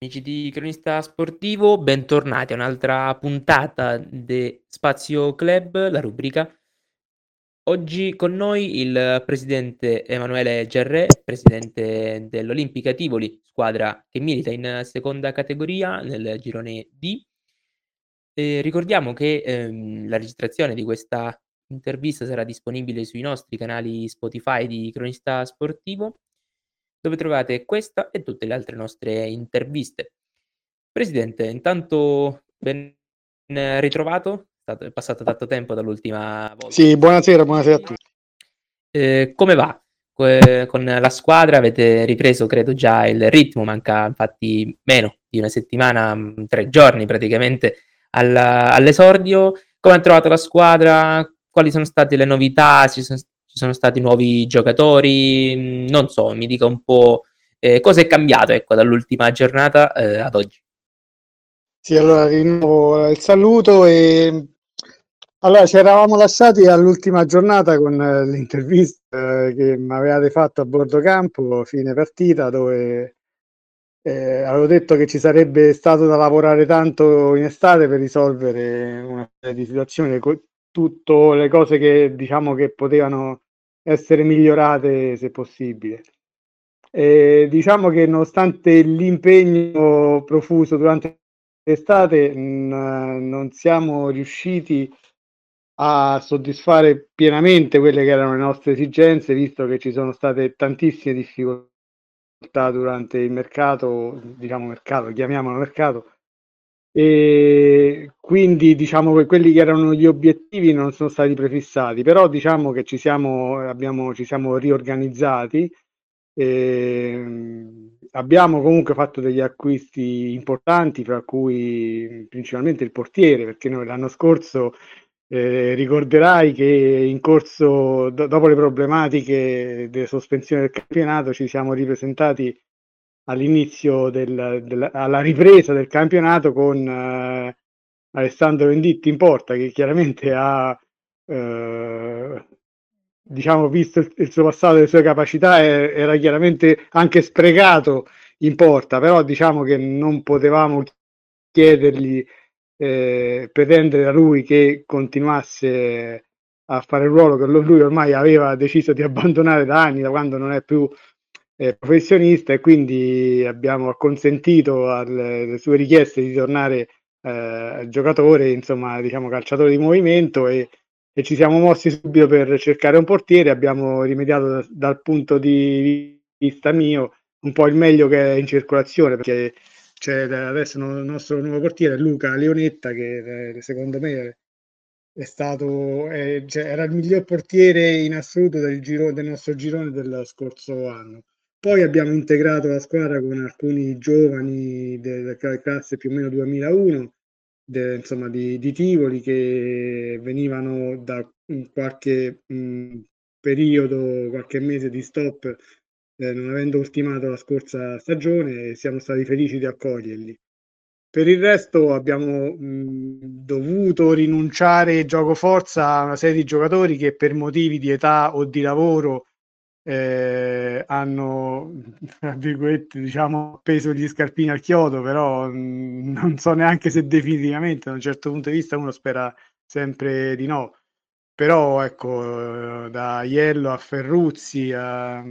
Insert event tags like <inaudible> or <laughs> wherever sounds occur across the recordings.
Amici di Cronista Sportivo, bentornati a un'altra puntata de Spazio Club, la rubrica. Oggi con noi il presidente Emanuele Gerrè, presidente dell'Olimpica Tivoli, squadra che milita in seconda categoria nel girone D. E ricordiamo che ehm, la registrazione di questa intervista sarà disponibile sui nostri canali Spotify di Cronista Sportivo dove trovate questa e tutte le altre nostre interviste. Presidente, intanto ben ritrovato, è passato tanto tempo dall'ultima volta. Sì, buonasera, buonasera a tutti. Eh, come va? con la squadra avete ripreso, credo, già il ritmo, manca infatti meno di una settimana, mm, tre giorni praticamente all'esordio. Come ha trovato la squadra? Quali sono state le novità? Ci sono, sono stati nuovi giocatori, mm, non so, mi dica un po' eh, cosa è cambiato ecco, dall'ultima giornata eh, ad oggi. Sì, allora rinnovo il saluto e allora ci eravamo lasciati all'ultima giornata con eh, l'intervista eh, che mi avevate fatto a bordo campo, fine partita, dove eh, avevo detto che ci sarebbe stato da lavorare tanto in estate per risolvere una serie di situazioni, tutte le cose che diciamo che potevano essere migliorate se possibile. E diciamo che nonostante l'impegno profuso durante l'estate mh, non siamo riusciti a soddisfare pienamente quelle che erano le nostre esigenze, visto che ci sono state tantissime difficoltà durante il mercato, diciamo mercato, chiamiamolo mercato, e quindi diciamo che quelli che erano gli obiettivi non sono stati prefissati, però diciamo che ci siamo, abbiamo, ci siamo riorganizzati. E abbiamo comunque fatto degli acquisti importanti, fra cui principalmente il portiere, perché noi l'anno scorso eh, ricorderai che in corso, do, dopo le problematiche delle sospensioni del campionato, ci siamo ripresentati all'inizio del, del, alla ripresa del campionato con eh, Alessandro Venditti in porta che chiaramente ha eh, diciamo visto il, il, suo passato e le sue capacità è, era chiaramente anche sprecato in porta però diciamo che non potevamo chiedergli eh, pretendere da lui che continuasse a fare il ruolo che lui ormai aveva deciso di abbandonare da anni da quando non è più eh, professionista e quindi abbiamo consentito alle sue richieste di tornare eh, giocatore, insomma, diciamo calciatore di movimento e, e, ci siamo mossi subito per cercare un portiere. Abbiamo rimediato da, dal punto di vista mio un po' il meglio che è in circolazione perché c'è adesso il nostro nuovo portiere Luca Leonetta che eh, secondo me è stato è, cioè, era il miglior portiere in assoluto del, giro, del nostro girone dello scorso anno poi abbiamo integrato la squadra con alcuni giovani della classe più o meno 2001, de, insomma di, di, Tivoli che venivano da qualche mh, periodo, qualche mese di stop, eh, non avendo ultimato la scorsa stagione, siamo stati felici di accoglierli. Per il resto abbiamo mh, dovuto rinunciare gioco forza a una serie di giocatori che per motivi di età o di lavoro eh, hanno, tra virgolette, diciamo, appeso gli scarpini al chiodo, però mh, mm, non so neanche se definitivamente, da un certo punto di vista uno spera sempre di no. Però ecco, da Iello a Ferruzzi a,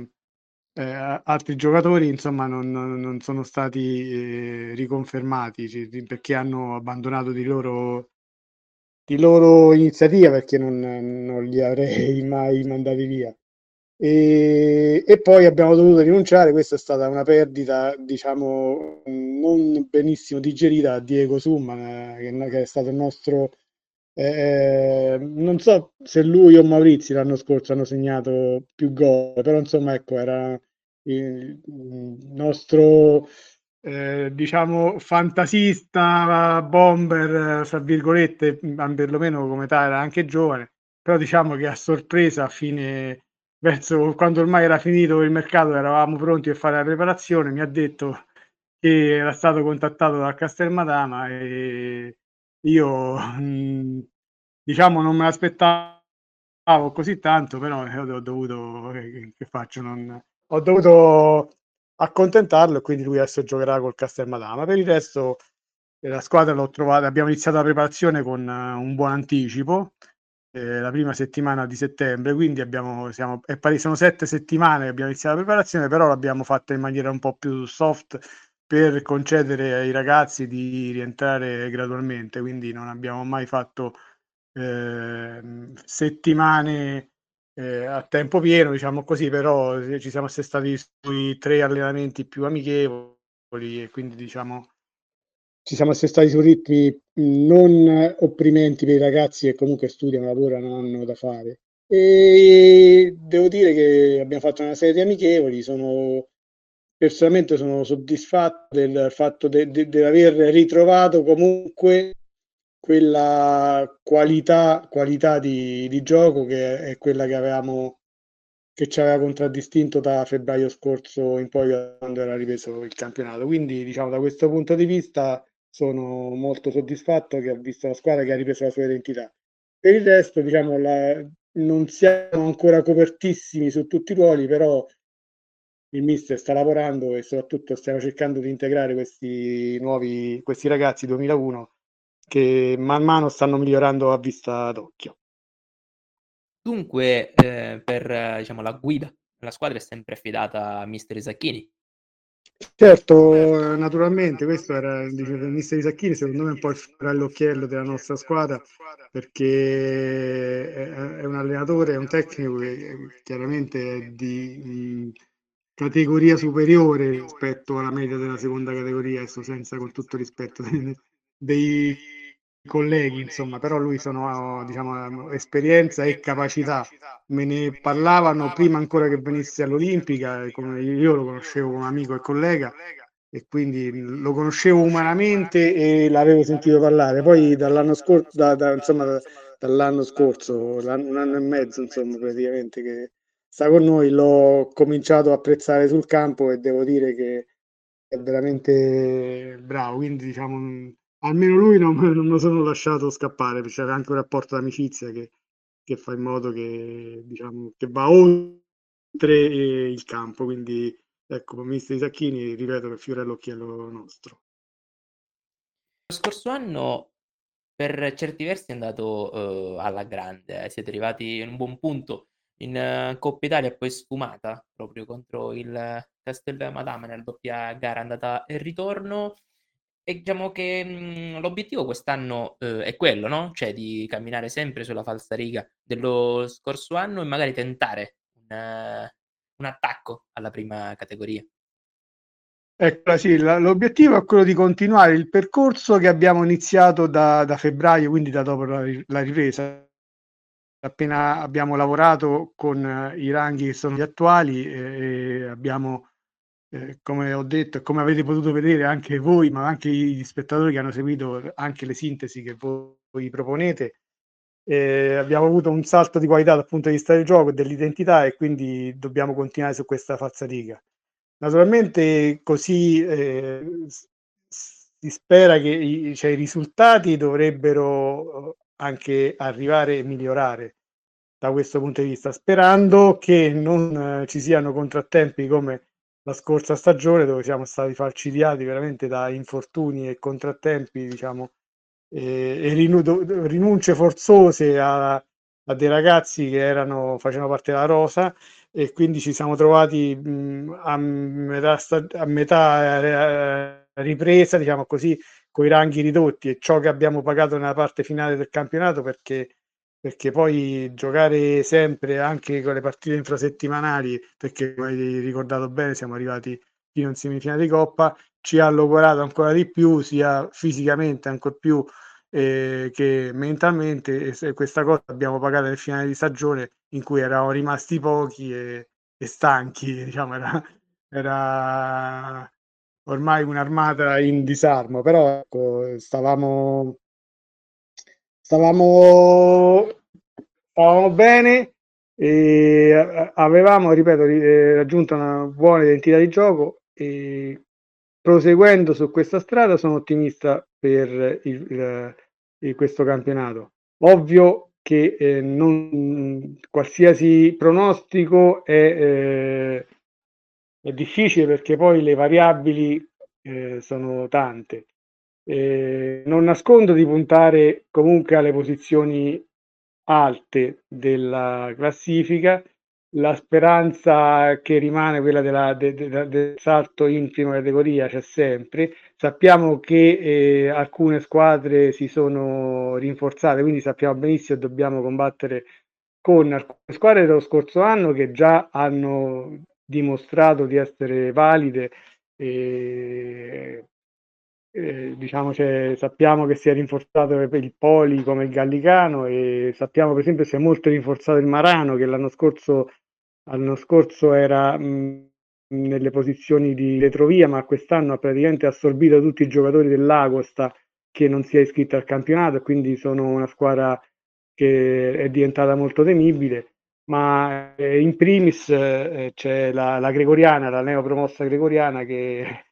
eh, altri giocatori, insomma, non, non sono stati eh, riconfermati perché hanno abbandonato di loro di loro iniziativa perché non, non li avrei <laughs> mai mandati via. E, e, poi abbiamo dovuto rinunciare, questa è stata una perdita, diciamo, non benissimo digerita a Diego Summan, eh, che, è stato il nostro... Eh, non so se lui o Maurizi l'anno scorso hanno segnato più gol, però insomma ecco, era il nostro eh, diciamo fantasista bomber, fra virgolette, perlomeno come tale era anche giovane, però diciamo che a sorpresa a fine verso quando ormai era finito il mercato, eravamo pronti a fare la preparazione, mi ha detto che era stato contattato da Castelmadama e io mh, diciamo non me l'aspettavo così tanto, però ho dovuto che, faccio? Non, ho dovuto accontentarlo e quindi lui adesso giocherà col Castelmadama. Per il resto eh, la squadra l'ho trovata, abbiamo iniziato la preparazione con uh, un buon anticipo, eh, la prima settimana di settembre, quindi abbiamo, siamo, è pari, sono sette settimane che abbiamo iniziato la preparazione, però l'abbiamo fatta in maniera un po' più soft per concedere ai ragazzi di rientrare gradualmente, quindi non abbiamo mai fatto eh, settimane eh, a tempo pieno, diciamo così, però ci siamo stati sui tre allenamenti più amichevoli e quindi diciamo ci siamo assestati su ritmi non opprimenti per i ragazzi che comunque studiano, lavorano, hanno da fare. E devo dire che abbiamo fatto una serie di amichevoli, sono personalmente sono soddisfatto del fatto di de, aver ritrovato comunque quella qualità, qualità di, di, gioco che è quella che avevamo che ci aveva contraddistinto da febbraio scorso in poi quando era ripreso il campionato. Quindi, diciamo, da questo punto di vista sono molto soddisfatto che ho visto la squadra che ha ripreso la sua identità. Per il resto, diciamo, la, non siamo ancora copertissimi su tutti i ruoli, però il mister sta lavorando e soprattutto stiamo cercando di integrare questi nuovi questi ragazzi 2001 che man mano stanno migliorando a vista d'occhio. Dunque, eh, per diciamo, la guida la squadra è sempre affidata a mister Isacchini. Certo, naturalmente, questo era il mister Isacchini, secondo me un po' il fiore all'occhiello della nostra squadra, perché è un allenatore, è un tecnico che chiaramente è di categoria superiore rispetto alla media della seconda categoria, adesso senza con tutto rispetto dei colleghi, insomma, però lui sono, diciamo, esperienza e capacità. Me ne parlavano prima ancora che venisse all'Olimpica, io lo conoscevo come amico e collega e quindi lo conoscevo umanamente e l'avevo sentito parlare. Poi dall'anno scorso, da, da, insomma, dall'anno scorso, un anno e mezzo, insomma, praticamente che sta con noi, l'ho cominciato a apprezzare sul campo e devo dire che è veramente bravo. Quindi, diciamo, almeno lui non, non lo sono lasciato scappare, c'era anche un rapporto d'amicizia che, che fa in modo che, diciamo, che va oltre il campo. Quindi, ecco, mister Sacchini, ripeto che Fiorello Occhiello nostro. Lo scorso anno per certi versi è andato uh, alla grande, eh. siete arrivati in un buon punto in uh, Coppa Italia poi sfumata proprio contro il Castel Madama nella doppia gara andata e ritorno. E diciamo che mh, mm, l'obiettivo quest'anno uh, è quello, no? Cioè di camminare sempre sulla falsariga dello scorso anno e magari tentare un, uh, un attacco alla prima categoria. Ecco, sì, l'obiettivo è quello di continuare il percorso che abbiamo iniziato da, da febbraio, quindi da dopo la, la ripresa appena abbiamo lavorato con eh, i ranghi che sono gli attuali e abbiamo, eh, come ho detto come avete potuto vedere anche voi, ma anche gli spettatori che hanno seguito anche le sintesi che voi proponete, eh, abbiamo avuto un salto di qualità dal punto di vista del gioco e dell'identità e quindi dobbiamo continuare su questa falsariga. Naturalmente così eh, si spera che i, cioè, i risultati dovrebbero anche arrivare e migliorare da questo punto di vista, sperando che non eh, ci siano contrattempi come la scorsa stagione dove siamo stati falcidiati veramente da infortuni e contrattempi, diciamo, e, e rinunce forzose a, a, dei ragazzi che erano, facevano parte della rosa e quindi ci siamo trovati mh, a metà, a metà eh, ripresa, diciamo così, con i ranghi ridotti e ciò che abbiamo pagato nella parte finale del campionato perché, perché poi giocare sempre anche con le partite infrasettimanali, perché come hai ricordato bene siamo arrivati fino in semifinale di Coppa, ci ha logorato ancora di più, sia fisicamente ancora più eh, che mentalmente e questa cosa abbiamo pagato nel finale di stagione in cui eravamo rimasti pochi e, e stanchi, <laughs> diciamo, era, era ormai un'armata in disarmo, però ecco, stavamo, stavamo, stavamo bene e avevamo, ripeto, eh, raggiunto una buona identità di gioco e proseguendo su questa strada sono ottimista per il, il, questo campionato. Ovvio che eh, non, qualsiasi pronostico è, eh, è difficile perché poi le variabili eh, sono tante. Eh, non nascondo di puntare comunque alle posizioni alte della classifica, la speranza che rimane quella della, de, de, del salto in prima categoria c'è sempre. Sappiamo che eh, alcune squadre si sono rinforzate, quindi sappiamo benissimo che dobbiamo combattere con alcune squadre dello scorso anno che già hanno dimostrato di essere valide. E, eh, diciamo, sappiamo che si è rinforzato il Poli come il Gallicano e sappiamo per esempio si è molto rinforzato il Marano che l'anno scorso, l'anno scorso era mh, nelle posizioni di retrovia ma quest'anno ha praticamente assorbito tutti i giocatori dell'Agosta che non si è iscritto al campionato quindi sono una squadra che è diventata molto temibile. Ma eh, in primis eh, c'è la, la Gregoriana, la neopromossa Gregoriana che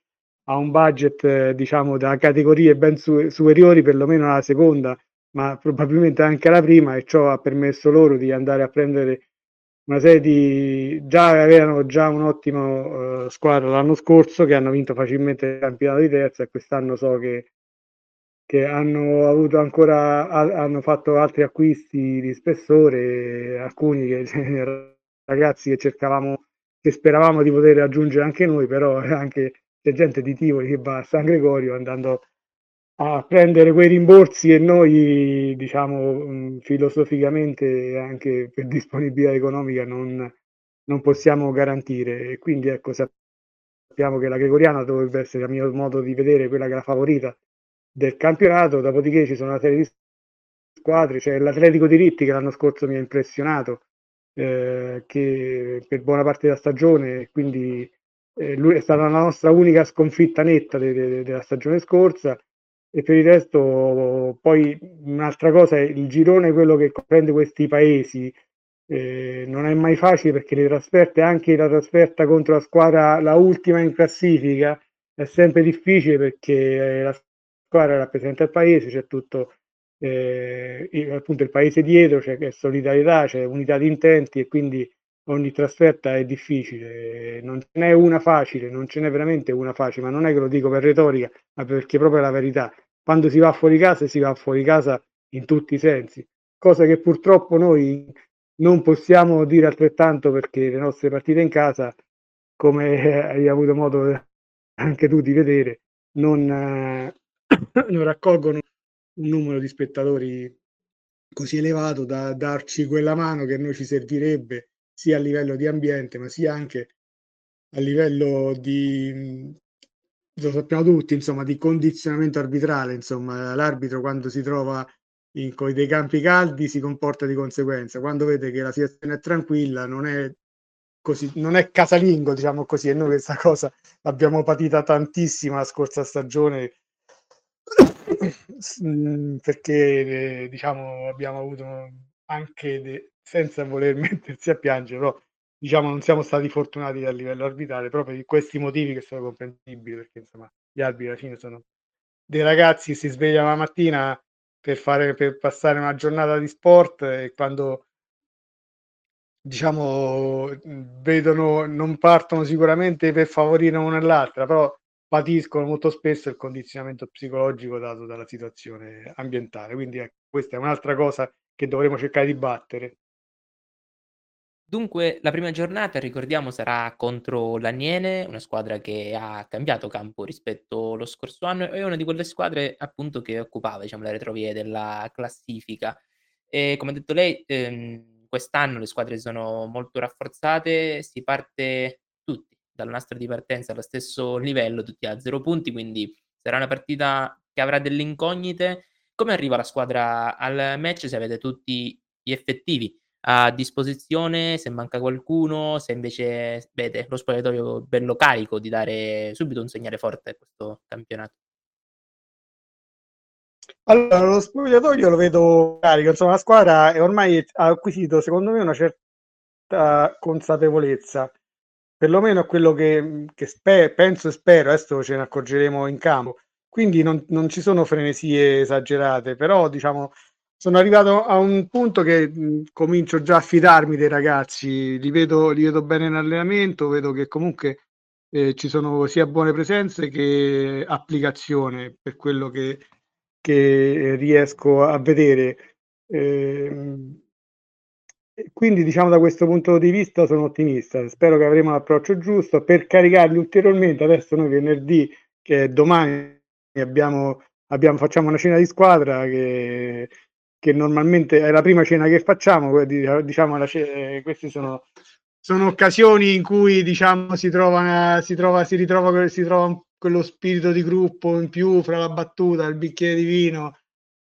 ha un budget eh, diciamo da categorie ben su- superiori perlomeno alla seconda ma probabilmente anche alla prima e ciò ha permesso loro di andare a prendere una serie di già avevano già un'ottima uh, squadra l'anno scorso che hanno vinto facilmente il campionato di terza e quest'anno so che, che hanno avuto ancora hanno fatto altri acquisti di spessore alcuni che, <laughs> ragazzi che cercavamo che speravamo di poter raggiungere anche noi però anche c'è gente di Tivoli che va a San Gregorio andando a prendere quei rimborsi e noi diciamo filosoficamente anche per disponibilità economica non, non possiamo garantire. E quindi ecco sappiamo che la Gregoriana dovrebbe essere a mio modo di vedere quella che è la favorita del campionato. Dopodiché ci sono una serie di squadre c'è l'Atletico di Ritti che l'anno scorso mi ha impressionato eh, che per buona parte della stagione quindi eh, lui è stata la nostra unica sconfitta netta de- de- della stagione scorsa. E per il resto poi un'altra cosa è il girone quello che comprende questi paesi. Eh, non è mai facile perché le trasferte anche la trasferta contro la squadra la ultima in classifica è sempre difficile perché la squadra rappresenta il paese c'è tutto eh, appunto il paese dietro c'è solidarietà c'è unità di intenti e quindi ogni trasferta è difficile, non ce n'è una facile, non ce n'è veramente una facile, ma non è che lo dico per retorica, ma perché proprio è la verità. Quando si va fuori casa, si va fuori casa in tutti i sensi, cosa che purtroppo noi non possiamo dire altrettanto perché le nostre partite in casa, come <laughs> hai avuto modo anche tu di vedere, non, eh, non raccolgono un numero di spettatori così elevato da darci quella mano che a noi ci servirebbe sia a livello di ambiente, ma sia anche a livello di, lo sappiamo tutti, insomma, di condizionamento arbitrale, insomma, l'arbitro quando si trova in con dei campi caldi si comporta di conseguenza, quando vede che la situazione è tranquilla non è così, non è casalingo, diciamo così, e noi questa <laughs> cosa l'abbiamo patita tantissimo la scorsa stagione <coughs> perché diciamo abbiamo avuto anche de- senza voler <laughs> mettersi a piangere, però diciamo non siamo stati fortunati a livello arbitrale proprio di questi motivi che sono comprensibili, perché insomma gli arbitri alla fine sono dei ragazzi che si svegliano la mattina per, fare, per passare una giornata di sport e quando diciamo vedono non partono sicuramente per favorire una nell'altra, però patiscono molto spesso il condizionamento psicologico dato dalla situazione ambientale. Quindi ecco, questa è un'altra cosa che dovremo cercare di battere. Dunque, la prima giornata, ricordiamo, sarà contro l'Aniene, una squadra che ha cambiato campo rispetto allo scorso anno, è una di quelle squadre appunto che occupava, diciamo, le retrovie della classifica. E come ha detto lei, ehm, quest'anno le squadre sono molto rafforzate, si parte tutti dal nastro di partenza allo stesso livello, tutti a 0 punti, quindi sarà una partita che avrà delle incognite. Come arriva la squadra al match se avete tutti gli effettivi? a disposizione, se manca qualcuno, se invece vede lo spogliatoio bello carico di dare subito un segnale forte a questo campionato. Allora, lo spogliatoio lo vedo carico, insomma la squadra è ormai ha acquisito secondo me una certa consapevolezza, perlomeno quello che, che spe- penso e spero, adesso ce ne accorgeremo in campo, quindi non, non ci sono frenesie esagerate, però diciamo sono arrivato a un punto che mh, comincio già a fidarmi dei ragazzi, li vedo, li vedo bene in allenamento, vedo che comunque eh, ci sono sia buone presenze che applicazione per quello che, che riesco a vedere. Eh, quindi diciamo da questo punto di vista sono ottimista, spero che avremo l'approccio giusto per caricarli ulteriormente. Adesso noi venerdì, che è domani, abbiamo, abbiamo, facciamo una cena di squadra che, che, normalmente è la prima cena che facciamo, diciamo la, queste sono, sono occasioni in cui diciamo si trova, si trova, si ritrova, si trova quello spirito di gruppo in più fra la battuta, il bicchiere di vino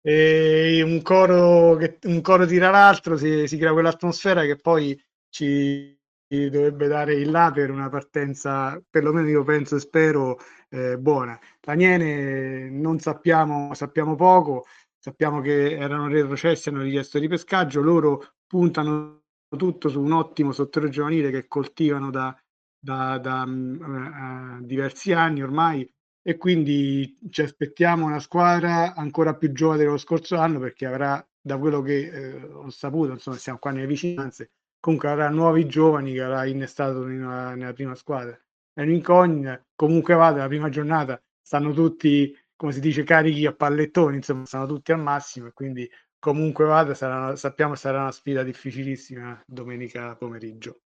e un coro, che, un coro tira l'altro, si, si crea quell'atmosfera che poi ci dovrebbe dare il là per una partenza, perlomeno io penso e spero, eh, buona. L'Aniene non sappiamo, sappiamo poco, sappiamo che erano retrocessi, hanno richiesto ripescaggio, loro puntano tutto su un ottimo sottero giovanile che coltivano da, da, da uh, diversi anni ormai. E quindi ci aspettiamo una squadra ancora più giovane dello scorso anno perché avrà, da quello che eh, ho saputo, insomma siamo qua nelle vicinanze, comunque avrà nuovi giovani che avrà innestato nella, nella prima squadra. È un'incognita, comunque vada, la prima giornata stanno tutti, come si dice, carichi a pallettoni, insomma stanno tutti al massimo e quindi comunque vada, sarà, sappiamo sarà una sfida difficilissima domenica pomeriggio.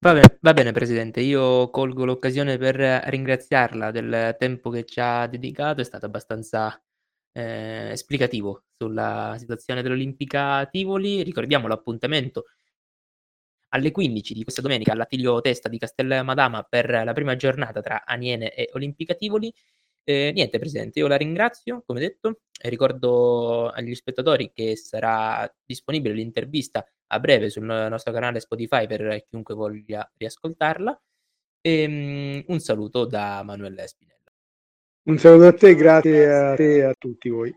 Va bene, va bene Presidente, io colgo l'occasione per ringraziarla del tempo che ci ha dedicato, è stato abbastanza eh, esplicativo sulla situazione dell'Olimpica Tivoli. Ricordiamo l'appuntamento alle 15 di questa domenica all'Attilio Testa di Castelmadama per la prima giornata tra Aniene e Olimpica Tivoli. Eh, niente Presidente, io la ringrazio, come detto, e ricordo agli spettatori che sarà disponibile l'intervista a breve sul nostro canale Spotify per chiunque voglia riascoltarla. E, um, un saluto da Manuel Spinella. Un saluto a te, grazie a te e a tutti voi.